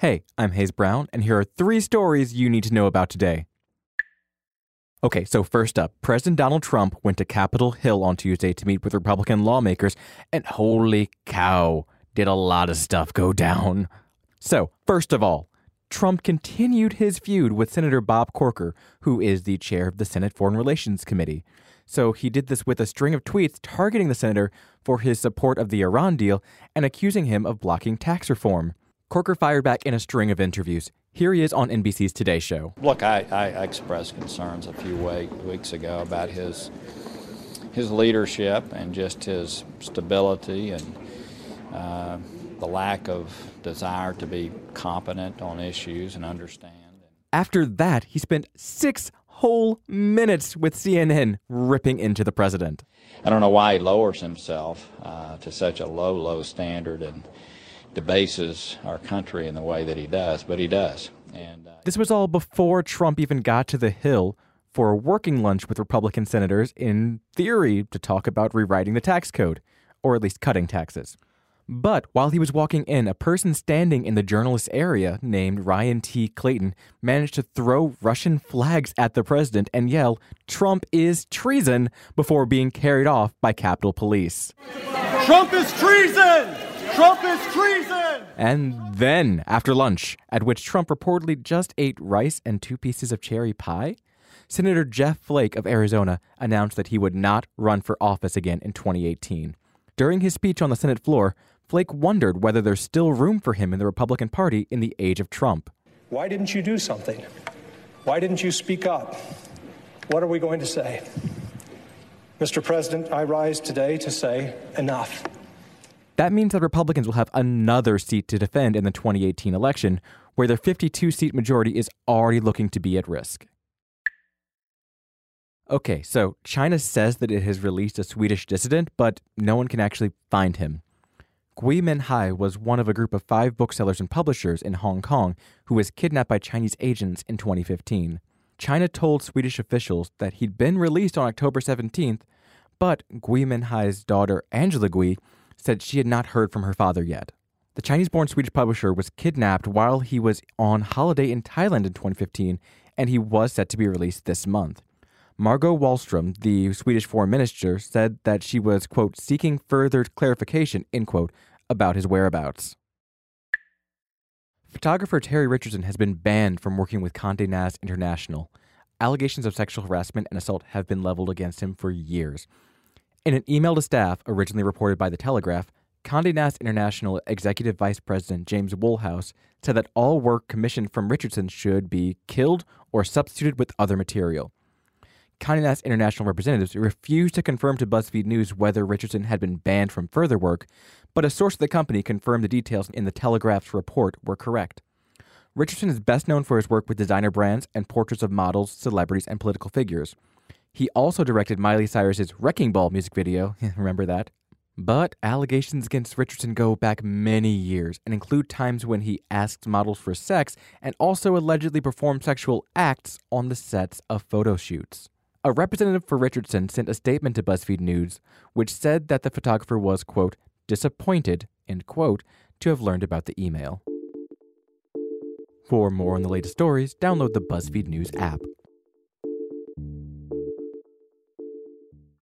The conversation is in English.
Hey, I'm Hayes Brown, and here are three stories you need to know about today. Okay, so first up, President Donald Trump went to Capitol Hill on Tuesday to meet with Republican lawmakers, and holy cow, did a lot of stuff go down. So, first of all, Trump continued his feud with Senator Bob Corker, who is the chair of the Senate Foreign Relations Committee. So he did this with a string of tweets targeting the senator for his support of the Iran deal and accusing him of blocking tax reform. Corker fired back in a string of interviews. Here he is on NBC's Today Show. Look, I, I expressed concerns a few weeks ago about his his leadership and just his stability and uh, the lack of desire to be competent on issues and understand. After that, he spent six whole minutes with CNN ripping into the president. I don't know why he lowers himself uh, to such a low, low standard and debases our country in the way that he does, but he does. And uh, this was all before Trump even got to the Hill for a working lunch with Republican senators, in theory, to talk about rewriting the tax code, or at least cutting taxes. But while he was walking in, a person standing in the journalist area named Ryan T. Clayton managed to throw Russian flags at the president and yell, Trump is treason, before being carried off by Capitol Police. Trump is treason! Trump is treason! And then, after lunch, at which Trump reportedly just ate rice and two pieces of cherry pie, Senator Jeff Flake of Arizona announced that he would not run for office again in 2018. During his speech on the Senate floor, Flake wondered whether there's still room for him in the Republican Party in the age of Trump. Why didn't you do something? Why didn't you speak up? What are we going to say? Mr. President, I rise today to say enough. That means that Republicans will have another seat to defend in the 2018 election, where their 52 seat majority is already looking to be at risk. Okay, so China says that it has released a Swedish dissident, but no one can actually find him. Gui Minhai was one of a group of five booksellers and publishers in Hong Kong who was kidnapped by Chinese agents in 2015. China told Swedish officials that he'd been released on October 17th, but Gui Minhai's daughter, Angela Gui, said she had not heard from her father yet. The Chinese born Swedish publisher was kidnapped while he was on holiday in Thailand in 2015, and he was set to be released this month. Margot Wallström, the Swedish foreign minister, said that she was, quote, seeking further clarification, end quote, about his whereabouts. Photographer Terry Richardson has been banned from working with Condé Nast International. Allegations of sexual harassment and assault have been leveled against him for years. In an email to staff, originally reported by The Telegraph, Condé Nast International Executive Vice President James Woolhouse said that all work commissioned from Richardson should be killed or substituted with other material. Condé Nast International representatives refused to confirm to BuzzFeed News whether Richardson had been banned from further work, but a source of the company confirmed the details in the Telegraph's report were correct. Richardson is best known for his work with designer brands and portraits of models, celebrities, and political figures. He also directed Miley Cyrus's Wrecking Ball music video. Remember that? But allegations against Richardson go back many years and include times when he asked models for sex and also allegedly performed sexual acts on the sets of photo shoots. A representative for Richardson sent a statement to BuzzFeed News which said that the photographer was, quote, disappointed, end quote, to have learned about the email. For more on the latest stories, download the BuzzFeed News app.